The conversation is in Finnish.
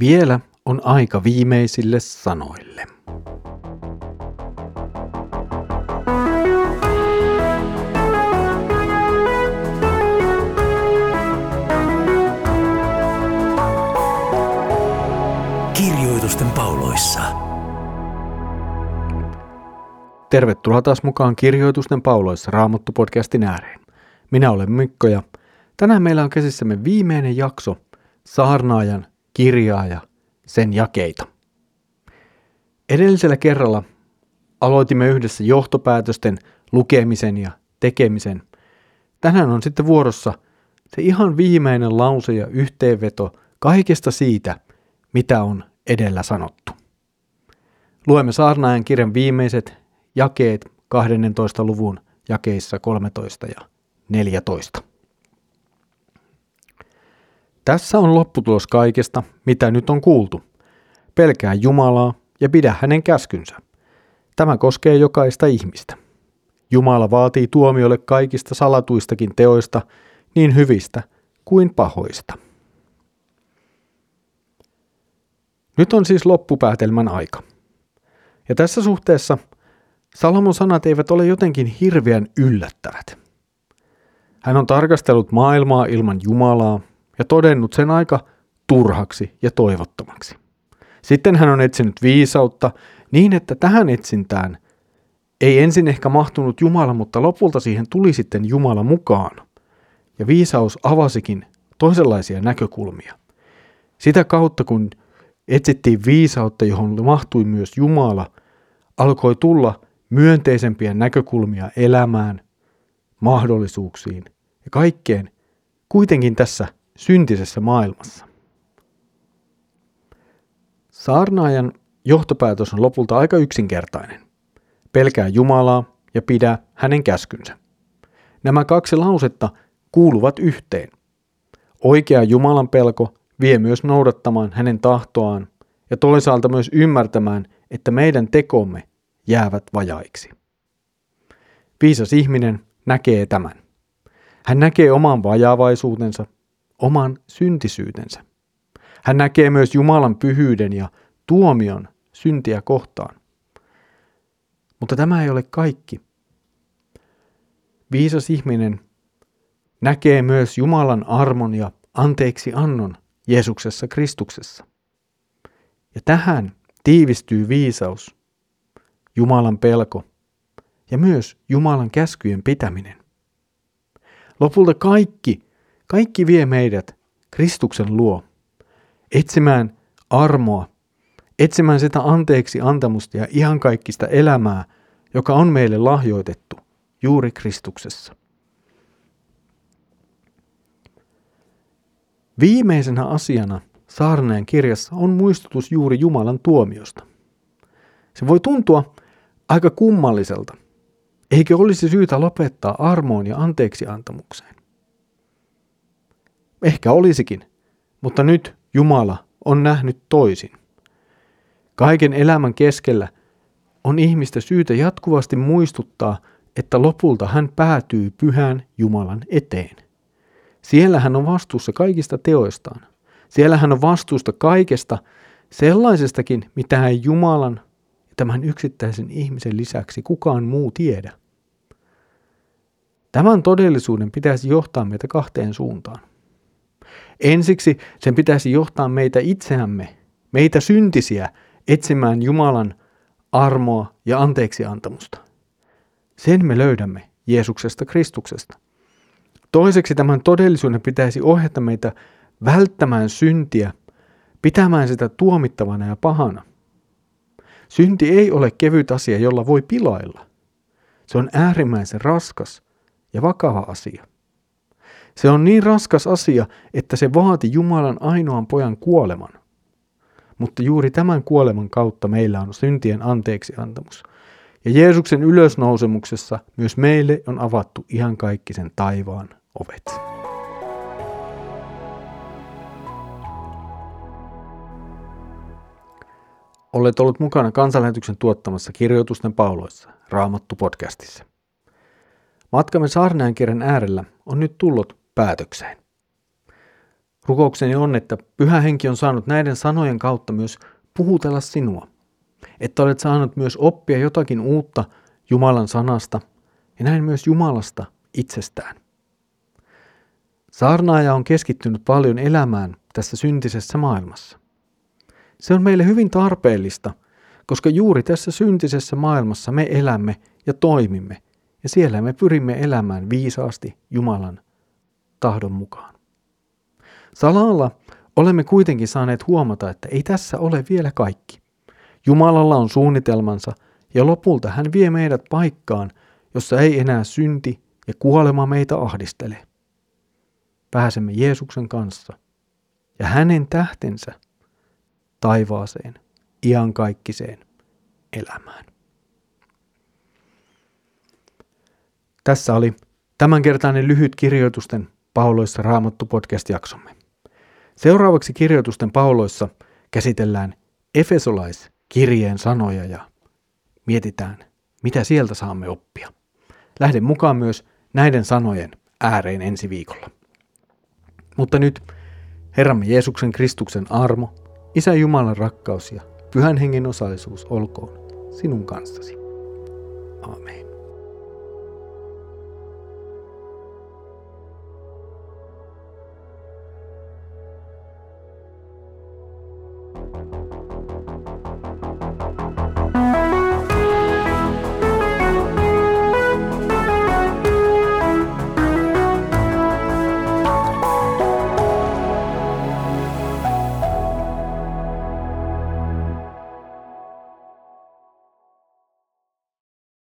Vielä on aika viimeisille sanoille. Kirjoitusten pauloissa. Tervetuloa taas mukaan Kirjoitusten pauloissa Raamattu-podcastin ääreen. Minä olen Mikko ja tänään meillä on käsissämme viimeinen jakso Saarnaajan kirjaa ja sen jakeita. Edellisellä kerralla aloitimme yhdessä johtopäätösten lukemisen ja tekemisen. Tänään on sitten vuorossa se ihan viimeinen lause ja yhteenveto kaikesta siitä, mitä on edellä sanottu. Luemme saarnaajan kirjan viimeiset jakeet 12. luvun jakeissa 13 ja 14. Tässä on lopputulos kaikesta, mitä nyt on kuultu. Pelkää Jumalaa ja pidä hänen käskynsä. Tämä koskee jokaista ihmistä. Jumala vaatii tuomiolle kaikista salatuistakin teoista, niin hyvistä kuin pahoista. Nyt on siis loppupäätelmän aika. Ja tässä suhteessa Salomon sanat eivät ole jotenkin hirveän yllättävät. Hän on tarkastellut maailmaa ilman Jumalaa ja todennut sen aika turhaksi ja toivottomaksi. Sitten hän on etsinyt viisautta niin, että tähän etsintään ei ensin ehkä mahtunut Jumala, mutta lopulta siihen tuli sitten Jumala mukaan. Ja viisaus avasikin toisenlaisia näkökulmia. Sitä kautta, kun etsittiin viisautta, johon mahtui myös Jumala, alkoi tulla myönteisempiä näkökulmia elämään, mahdollisuuksiin ja kaikkeen kuitenkin tässä syntisessä maailmassa. Saarnaajan johtopäätös on lopulta aika yksinkertainen. Pelkää Jumalaa ja pidä hänen käskynsä. Nämä kaksi lausetta kuuluvat yhteen. Oikea Jumalan pelko vie myös noudattamaan hänen tahtoaan ja toisaalta myös ymmärtämään, että meidän tekomme jäävät vajaiksi. Viisas ihminen näkee tämän. Hän näkee oman vajaavaisuutensa oman syntisyytensä. Hän näkee myös Jumalan pyhyyden ja tuomion syntiä kohtaan. Mutta tämä ei ole kaikki. Viisas ihminen näkee myös Jumalan armon ja anteeksi annon Jeesuksessa Kristuksessa. Ja tähän tiivistyy viisaus, Jumalan pelko ja myös Jumalan käskyjen pitäminen. Lopulta kaikki kaikki vie meidät Kristuksen luo, etsimään armoa, etsimään sitä anteeksi antamusta ja ihan kaikkista elämää, joka on meille lahjoitettu juuri Kristuksessa. Viimeisenä asiana saarneen kirjassa on muistutus juuri Jumalan tuomiosta. Se voi tuntua aika kummalliselta, eikö olisi syytä lopettaa armoon ja anteeksi antamukseen. Ehkä olisikin, mutta nyt Jumala on nähnyt toisin. Kaiken elämän keskellä on ihmistä syytä jatkuvasti muistuttaa, että lopulta hän päätyy pyhän Jumalan eteen. Siellä hän on vastuussa kaikista teoistaan. Siellä hän on vastuusta kaikesta sellaisestakin, mitä ei Jumalan ja tämän yksittäisen ihmisen lisäksi kukaan muu tiedä. Tämän todellisuuden pitäisi johtaa meitä kahteen suuntaan. Ensiksi sen pitäisi johtaa meitä itseämme, meitä syntisiä, etsimään Jumalan armoa ja anteeksiantamusta. Sen me löydämme Jeesuksesta Kristuksesta. Toiseksi tämän todellisuuden pitäisi ohjata meitä välttämään syntiä, pitämään sitä tuomittavana ja pahana. Synti ei ole kevyt asia, jolla voi pilailla. Se on äärimmäisen raskas ja vakava asia. Se on niin raskas asia, että se vaati Jumalan ainoan pojan kuoleman. Mutta juuri tämän kuoleman kautta meillä on syntien anteeksi antamus. Ja Jeesuksen ylösnousemuksessa myös meille on avattu ihan kaikki sen taivaan ovet. Olet ollut mukana kansanlähetyksen tuottamassa kirjoitusten pauloissa, Raamattu-podcastissa. Matkamme saarnaajan kirjan äärellä on nyt tullut päätökseen. Rukoukseni on, että Pyhä Henki on saanut näiden sanojen kautta myös puhutella sinua. Että olet saanut myös oppia jotakin uutta Jumalan sanasta ja näin myös Jumalasta itsestään. Saarnaaja on keskittynyt paljon elämään tässä syntisessä maailmassa. Se on meille hyvin tarpeellista, koska juuri tässä syntisessä maailmassa me elämme ja toimimme, ja siellä me pyrimme elämään viisaasti Jumalan tahdon mukaan. Salalla olemme kuitenkin saaneet huomata, että ei tässä ole vielä kaikki. Jumalalla on suunnitelmansa ja lopulta hän vie meidät paikkaan, jossa ei enää synti ja kuolema meitä ahdistele. Pääsemme Jeesuksen kanssa ja hänen tähtensä taivaaseen, iankaikkiseen elämään. Tässä oli tämänkertainen lyhyt kirjoitusten pauloissa raamattu podcast-jaksomme. Seuraavaksi kirjoitusten pauloissa käsitellään Efesolaiskirjeen sanoja ja mietitään, mitä sieltä saamme oppia. Lähden mukaan myös näiden sanojen ääreen ensi viikolla. Mutta nyt Herramme Jeesuksen Kristuksen armo, Isä Jumalan rakkaus ja Pyhän Hengen osallisuus olkoon sinun kanssasi. Amen.